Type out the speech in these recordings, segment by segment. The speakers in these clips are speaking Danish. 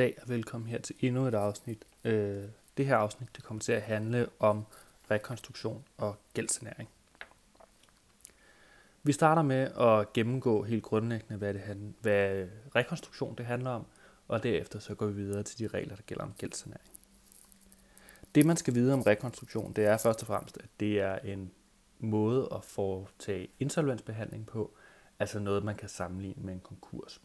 Goddag og velkommen her til endnu et afsnit. Øh, det her afsnit det kommer til at handle om rekonstruktion og gældsanering. Vi starter med at gennemgå helt grundlæggende, hvad, det handler, hvad rekonstruktion det handler om, og derefter så går vi videre til de regler, der gælder om gældsanering. Det man skal vide om rekonstruktion, det er først og fremmest, at det er en måde at foretage insolvensbehandling på, altså noget, man kan sammenligne med en konkurs.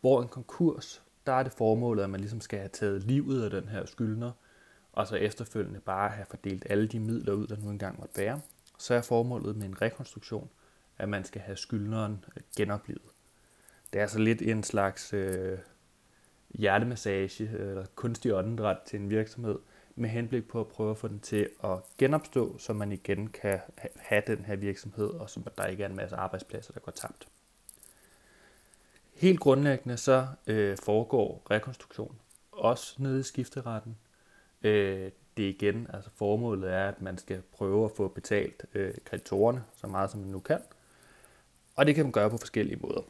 Hvor en konkurs, der er det formålet, at man ligesom skal have taget livet af den her skyldner, og så efterfølgende bare have fordelt alle de midler ud, der nu engang måtte være. Så er formålet med en rekonstruktion, at man skal have skyldneren øh, genoplevet. Det er altså lidt en slags øh, hjertemassage øh, eller kunstig åndedræt til en virksomhed, med henblik på at prøve at få den til at genopstå, så man igen kan have den her virksomhed, og så der ikke er en masse arbejdspladser, der går tabt. Helt grundlæggende så øh, foregår rekonstruktion også nede i skifteretten. Øh, det igen, altså formålet er, at man skal prøve at få betalt øh, kreditorerne så meget som man nu kan. Og det kan man gøre på forskellige måder.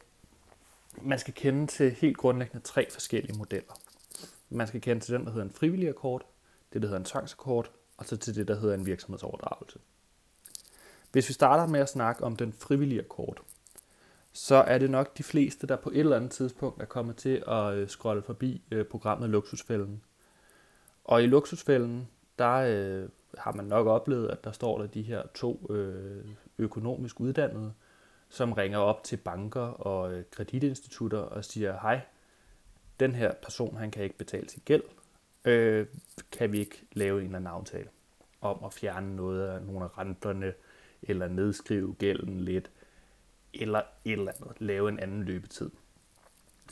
Man skal kende til helt grundlæggende tre forskellige modeller. Man skal kende til den, der hedder en frivillig akkord, det, der hedder en tvangsakkord, og så til det, der hedder en virksomhedsoverdragelse. Hvis vi starter med at snakke om den frivillige akkord, så er det nok de fleste, der på et eller andet tidspunkt er kommet til at øh, scrolle forbi øh, programmet Luksusfælden. Og i Luksusfælden, der øh, har man nok oplevet, at der står der de her to øh, økonomisk uddannede, som ringer op til banker og øh, kreditinstitutter og siger, hej, den her person, han kan ikke betale sin gæld. Øh, kan vi ikke lave en eller anden aftale om at fjerne noget af nogle af renterne, eller nedskrive gælden lidt, eller et eller andet, lave en anden løbetid.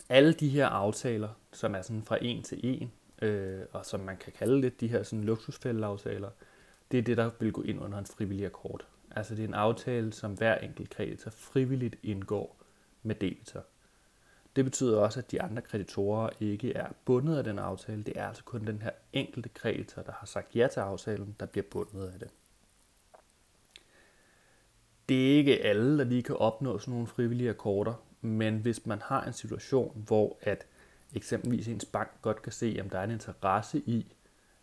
Alle de her aftaler, som er sådan fra en til en, øh, og som man kan kalde lidt de her sådan luksusfældeaftaler, det er det, der vil gå ind under en frivillig akkord. Altså det er en aftale, som hver enkelt kreditor frivilligt indgår med debitor. Det betyder også, at de andre kreditorer ikke er bundet af den aftale. Det er altså kun den her enkelte kreditor, der har sagt ja til aftalen, der bliver bundet af det det er ikke alle, der lige kan opnå sådan nogle frivillige akkorder, men hvis man har en situation, hvor at eksempelvis ens bank godt kan se, om der er en interesse i,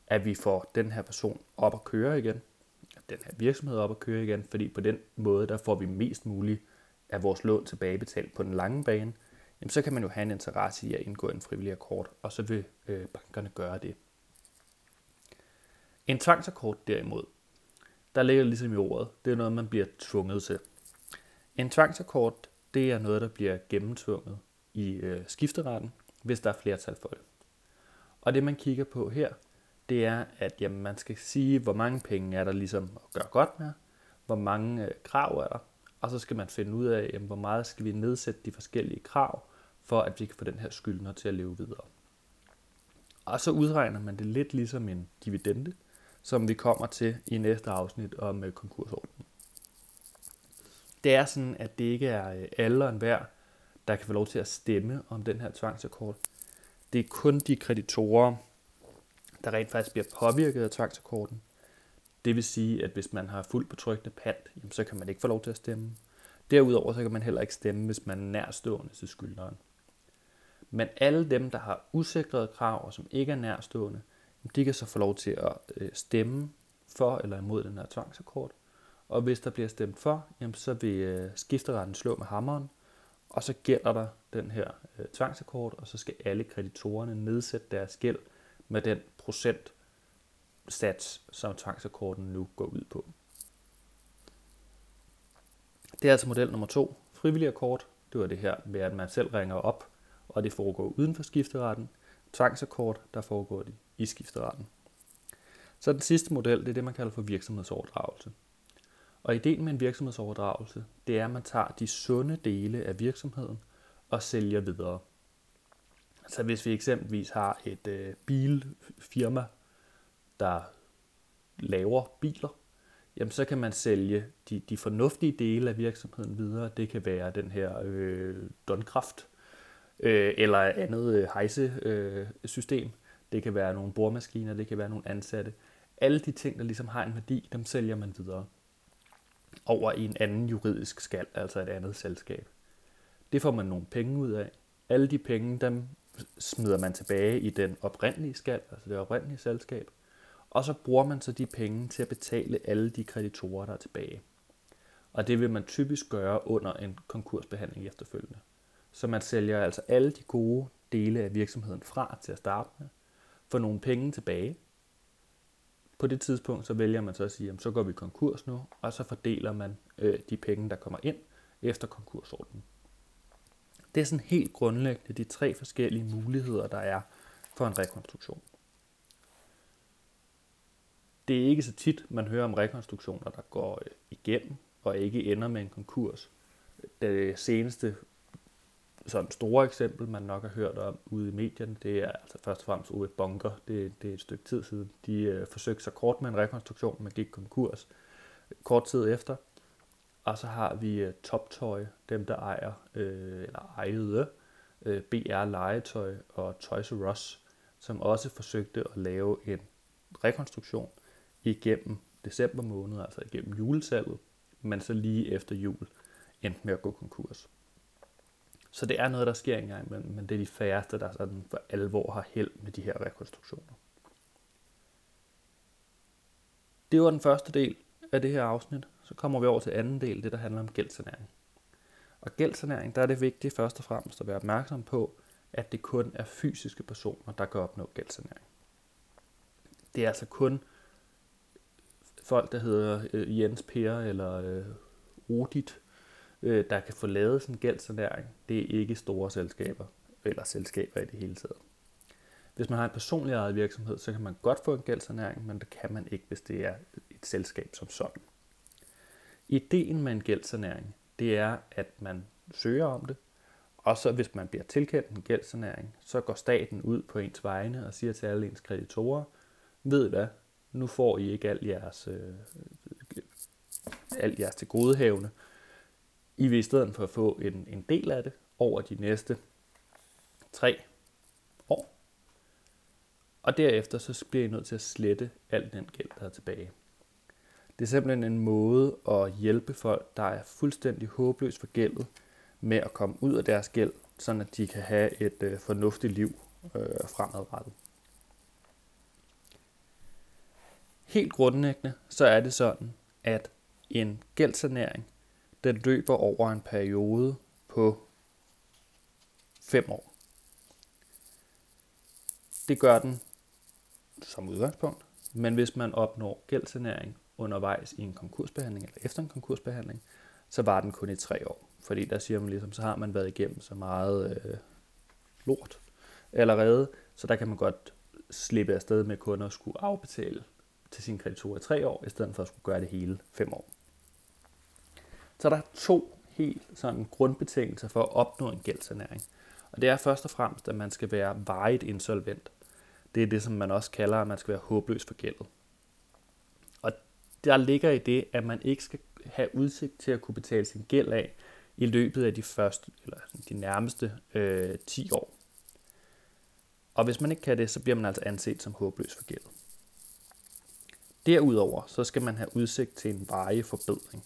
at vi får den her person op at køre igen, den her virksomhed op at køre igen, fordi på den måde, der får vi mest muligt af vores lån tilbagebetalt på den lange bane, jamen så kan man jo have en interesse i at indgå en frivillig akkord, og så vil øh, bankerne gøre det. En tvangsakkord derimod, der ligger ligesom i ordet. Det er noget, man bliver tvunget til. En tvangsakkord, det er noget, der bliver gennemtvunget i øh, skifteretten, hvis der er flertal for det. Og det, man kigger på her, det er, at jamen, man skal sige, hvor mange penge er der ligesom at gøre godt med, hvor mange øh, krav er der, og så skal man finde ud af, jamen, hvor meget skal vi nedsætte de forskellige krav, for at vi kan få den her skyldner til at leve videre. Og så udregner man det lidt ligesom en dividende, som vi kommer til i næste afsnit om øh, konkursordenen. Det er sådan, at det ikke er øh, alle og enhver, der kan få lov til at stemme om den her tvangsakkord. Det er kun de kreditorer, der rent faktisk bliver påvirket af tvangsakkorden. Det vil sige, at hvis man har fuldt betryggende pant, jamen, så kan man ikke få lov til at stemme. Derudover så kan man heller ikke stemme, hvis man er nærstående til skyldneren. Men alle dem, der har usikrede krav og som ikke er nærstående, de kan så få lov til at øh, stemme for eller imod den her tvangsakkord. Og hvis der bliver stemt for, jamen så vil øh, skifteretten slå med hammeren, og så gælder der den her øh, tvangsakkord, og så skal alle kreditorerne nedsætte deres gæld med den procentsats, som tvangsakkorden nu går ud på. Det er altså model nummer to, frivillig akkord. Det var det her med, at man selv ringer op, og det foregår uden for skifteretten. Tvangsakkord, der foregår i skifteretten. Så den sidste model, det er det, man kalder for virksomhedsoverdragelse. Og ideen med en virksomhedsoverdragelse, det er, at man tager de sunde dele af virksomheden og sælger videre. Så hvis vi eksempelvis har et øh, bilfirma, der laver biler, jamen så kan man sælge de, de fornuftige dele af virksomheden videre. Det kan være den her øh, Donkraft øh, eller andet øh, hejsesystem. Øh, det kan være nogle boremaskiner, det kan være nogle ansatte. Alle de ting, der ligesom har en værdi, dem sælger man videre over i en anden juridisk skal, altså et andet selskab. Det får man nogle penge ud af. Alle de penge, dem smider man tilbage i den oprindelige skat, altså det oprindelige selskab, og så bruger man så de penge til at betale alle de kreditorer, der er tilbage. Og det vil man typisk gøre under en konkursbehandling efterfølgende. Så man sælger altså alle de gode dele af virksomheden fra til at starte med, får nogle penge tilbage. På det tidspunkt så vælger man så at sige, at så går vi konkurs nu, og så fordeler man øh, de penge, der kommer ind efter konkursordenen. Det er sådan helt grundlæggende de tre forskellige muligheder, der er for en rekonstruktion. Det er ikke så tit, man hører om rekonstruktioner, der går øh, igennem og ikke ender med en konkurs. Det seneste sådan store eksempel, man nok har hørt om ude i medierne, det er altså først og fremmest Ove Bunker. Det, det er et stykke tid siden. De øh, forsøgte sig kort med en rekonstruktion, men gik konkurs øh, kort tid efter. Og så har vi øh, Toptøj, dem der ejer, øh, eller ejede øh, BR Legetøj og Toys R Us, som også forsøgte at lave en rekonstruktion igennem december måned, altså igennem julesalget, men så lige efter jul endte med at gå konkurs. Så det er noget, der sker engang imellem, men det er de færreste, der sådan for alvor har held med de her rekonstruktioner. Det var den første del af det her afsnit. Så kommer vi over til anden del, det der handler om gældsanering. Og gældsanering, der er det vigtigt først og fremmest at være opmærksom på, at det kun er fysiske personer, der kan opnå gældsanering. Det er altså kun folk, der hedder øh, Jens Per eller øh, Rodit, øh, der kan få lavet sådan en gældsanering. Det er ikke store selskaber, eller selskaber i det hele taget. Hvis man har en personlig ejet virksomhed, så kan man godt få en gældsanæring, men det kan man ikke, hvis det er et selskab som sådan. Ideen med en gældsanæring, det er, at man søger om det, og så hvis man bliver tilkendt en gældsanæring, så går staten ud på ens vegne og siger til alle ens kreditorer, ved I hvad, nu får I ikke al jeres, øh, al jeres til godehavende. I vil i stedet for at få en, en del af det over de næste tre år. Og derefter så bliver I nødt til at slette al den gæld, der er tilbage. Det er simpelthen en måde at hjælpe folk, der er fuldstændig håbløst forgældet, med at komme ud af deres gæld, sådan at de kan have et øh, fornuftigt liv øh, fremadrettet. Helt grundlæggende, så er det sådan, at en gældsanering, den løber over en periode på 5 år. Det gør den som udgangspunkt, men hvis man opnår gældsanering undervejs i en konkursbehandling eller efter en konkursbehandling, så var den kun i 3 år. Fordi der siger man ligesom, så har man været igennem så meget øh, lort allerede, så der kan man godt slippe afsted med kun at skulle afbetale til sin kreditorer i 3 år, i stedet for at skulle gøre det hele 5 år. Så der er to helt sådan grundbetingelser for at opnå en gældssanering. Og det er først og fremmest, at man skal være varigt insolvent. Det er det, som man også kalder, at man skal være håbløs for gældet Og der ligger i det, at man ikke skal have udsigt til at kunne betale sin gæld af i løbet af de første, eller de nærmeste øh, 10 år. Og hvis man ikke kan det, så bliver man altså anset som håbløs for gæld. Derudover så skal man have udsigt til en varig forbedring.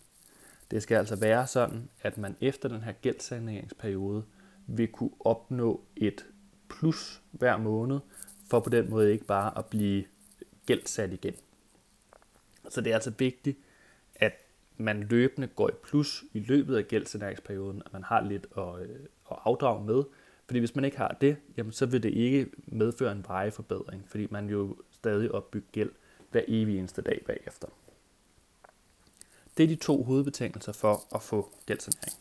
Det skal altså være sådan, at man efter den her gældsaneringsperiode vil kunne opnå et plus hver måned, for på den måde ikke bare at blive gældsat igen. Så det er altså vigtigt, at man løbende går i plus i løbet af gældsaneringsperioden, at man har lidt at, øh, at afdrage med. Fordi hvis man ikke har det, jamen så vil det ikke medføre en varig forbedring, fordi man jo stadig opbygger gæld hver evig eneste dag bagefter. Det er de to hovedbetingelser for at få gældsanering.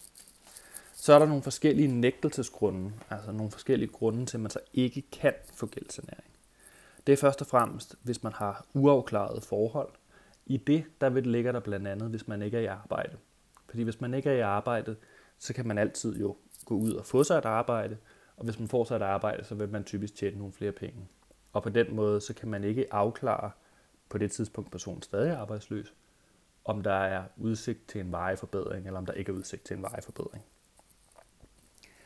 Så er der nogle forskellige nægtelsesgrunde, altså nogle forskellige grunde til, at man så ikke kan få gældsanering. Det er først og fremmest, hvis man har uafklarede forhold, i det, der vil ligger der blandt andet, hvis man ikke er i arbejde. Fordi hvis man ikke er i arbejde, så kan man altid jo gå ud og få sig et arbejde, og hvis man får sig et arbejde, så vil man typisk tjene nogle flere penge. Og på den måde, så kan man ikke afklare på det tidspunkt, personen stadig er arbejdsløs, om der er udsigt til en vejeforbedring, eller om der ikke er udsigt til en vejeforbedring.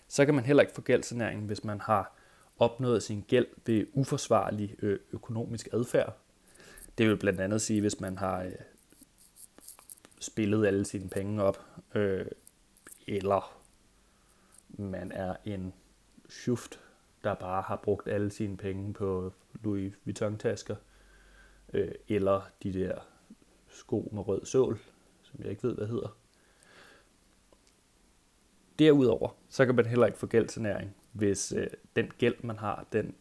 Så kan man heller ikke få gældsanering, hvis man har opnået sin gæld ved uforsvarlig øh, økonomisk adfærd, det vil blandt andet sige, hvis man har øh, spillet alle sine penge op, øh, eller man er en schuft, der bare har brugt alle sine penge på Louis Vuitton-tasker, øh, eller de der sko med rød sål, som jeg ikke ved, hvad hedder. Derudover, så kan man heller ikke få gældsanæring, hvis øh, den gæld, man har, den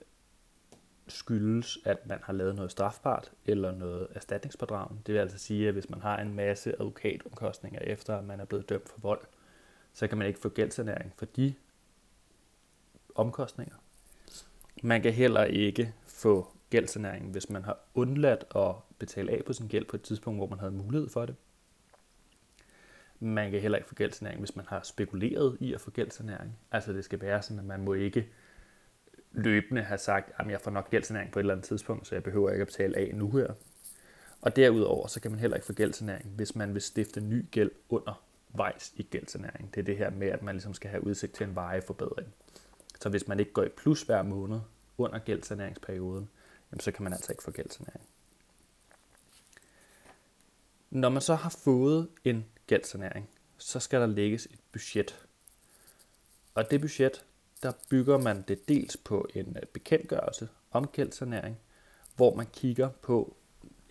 skyldes, at man har lavet noget strafbart eller noget erstatningsbedrag. Det vil altså sige, at hvis man har en masse advokatomkostninger efter, at man er blevet dømt for vold, så kan man ikke få gældsanæring for de omkostninger. Man kan heller ikke få gældsanæring, hvis man har undladt at betale af på sin gæld på et tidspunkt, hvor man havde mulighed for det. Man kan heller ikke få gældsanæring, hvis man har spekuleret i at få gældsanæring. Altså det skal være sådan, at man må ikke løbende have sagt, at jeg får nok gældsanæring på et eller andet tidspunkt, så jeg behøver ikke at betale af nu her. Og derudover, så kan man heller ikke få gældsanæring, hvis man vil stifte ny gæld undervejs i gældsanæring. Det er det her med, at man ligesom skal have udsigt til en forbedring. Så hvis man ikke går i plus hver måned under gældsaneringsperioden, jamen så kan man altså ikke få gældsanering. Når man så har fået en gældsanering, så skal der lægges et budget. Og det budget, der bygger man det dels på en øh, bekendtgørelse om gældsanering, hvor man kigger på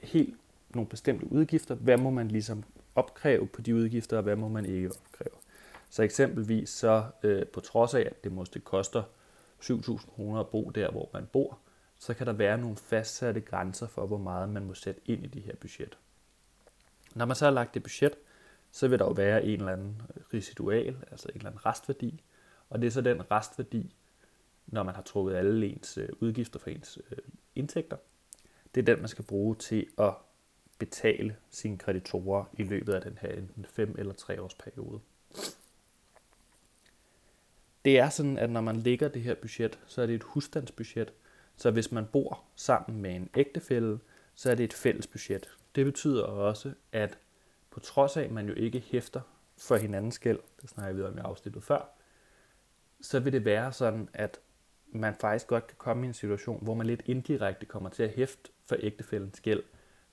helt nogle bestemte udgifter. Hvad må man ligesom opkræve på de udgifter, og hvad må man ikke opkræve. Så eksempelvis så øh, på trods af, at det måske koster 7.000 kroner at bo der, hvor man bor, så kan der være nogle fastsatte grænser for, hvor meget man må sætte ind i de her budget. Når man så har lagt det budget, så vil der jo være en eller anden residual, altså en eller anden restværdi, og det er så den restværdi, når man har trukket alle ens øh, udgifter fra ens øh, indtægter. Det er den, man skal bruge til at betale sine kreditorer i løbet af den her enten 5 eller 3 års periode. Det er sådan, at når man lægger det her budget, så er det et husstandsbudget. Så hvis man bor sammen med en ægtefælle, så er det et fælles budget. Det betyder også, at på trods af, at man jo ikke hæfter for hinandens gæld, det snakker vi om i afsnittet før, så vil det være sådan, at man faktisk godt kan komme i en situation, hvor man lidt indirekte kommer til at hæfte for ægtefællens gæld,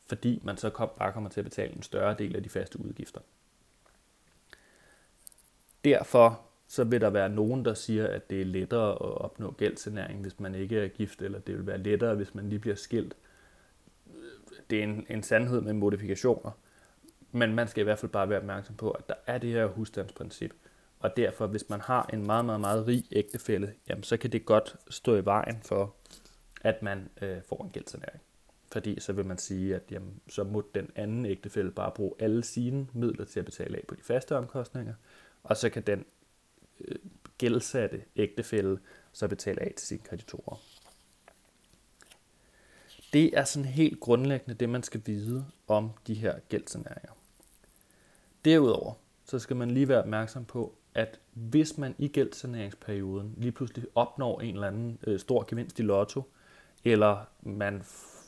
fordi man så kom, bare kommer til at betale en større del af de faste udgifter. Derfor så vil der være nogen, der siger, at det er lettere at opnå gældssanering, hvis man ikke er gift, eller det vil være lettere, hvis man lige bliver skilt. Det er en, en sandhed med modifikationer, men man skal i hvert fald bare være opmærksom på, at der er det her husstandsprincip, og derfor, hvis man har en meget, meget, meget rig ægtefælle, jamen, så kan det godt stå i vejen for, at man øh, får en gældssanering. Fordi så vil man sige, at jamen, så må den anden ægtefælle bare bruge alle sine midler til at betale af på de faste omkostninger, og så kan den Øh, gældsatte ægtefælle så betale af til sine kreditorer. Det er sådan helt grundlæggende det, man skal vide om de her gældsaneringer. Derudover, så skal man lige være opmærksom på, at hvis man i gældssaneringsperioden lige pludselig opnår en eller anden øh, stor gevinst i lotto, eller man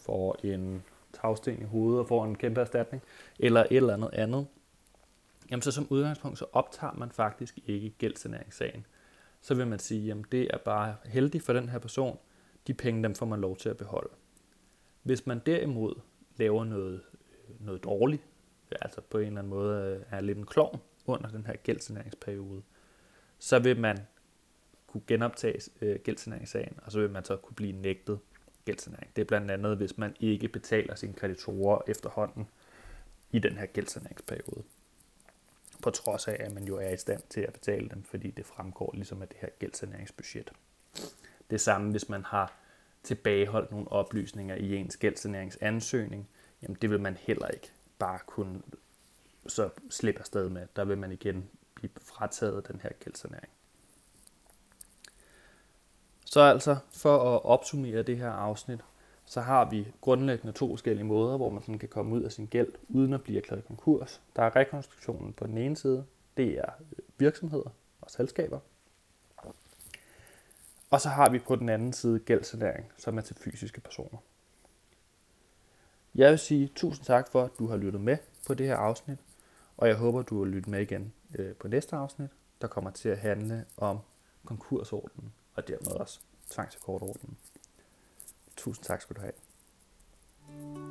får en tagsten i hovedet og får en kæmpe erstatning, eller et eller andet andet, jamen så som udgangspunkt, så optager man faktisk ikke gældssaneringssagen. Så vil man sige, jamen det er bare heldigt for den her person, de penge, dem får man lov til at beholde. Hvis man derimod laver noget, øh, noget dårligt, altså på en eller anden måde øh, er lidt en klovn, under den her gældsaneringsperiode, så vil man kunne genoptage øh, gældsaneringssagen, og så vil man så kunne blive nægtet gældsanering. Det er blandt andet, hvis man ikke betaler sine kreditorer efterhånden i den her gældsaneringsperiode. På trods af, at man jo er i stand til at betale dem, fordi det fremgår ligesom af det her gældsaneringsbudget. Det samme, hvis man har tilbageholdt nogle oplysninger i ens gældsaneringsansøgning, jamen det vil man heller ikke bare kunne så slippe afsted med. Der vil man igen blive frataget den her gældsanering. Så altså, for at opsummere det her afsnit, så har vi grundlæggende to forskellige måder, hvor man sådan kan komme ud af sin gæld, uden at blive erklæret konkurs. Der er rekonstruktionen på den ene side, det er øh, virksomheder og selskaber. Og så har vi på den anden side gældsanering, som er til fysiske personer. Jeg vil sige tusind tak for, at du har lyttet med på det her afsnit. Og jeg håber, du vil lytte med igen øh, på næste afsnit, der kommer til at handle om konkursordenen og dermed også tvangsakkortordenen. Tusind tak skal du have.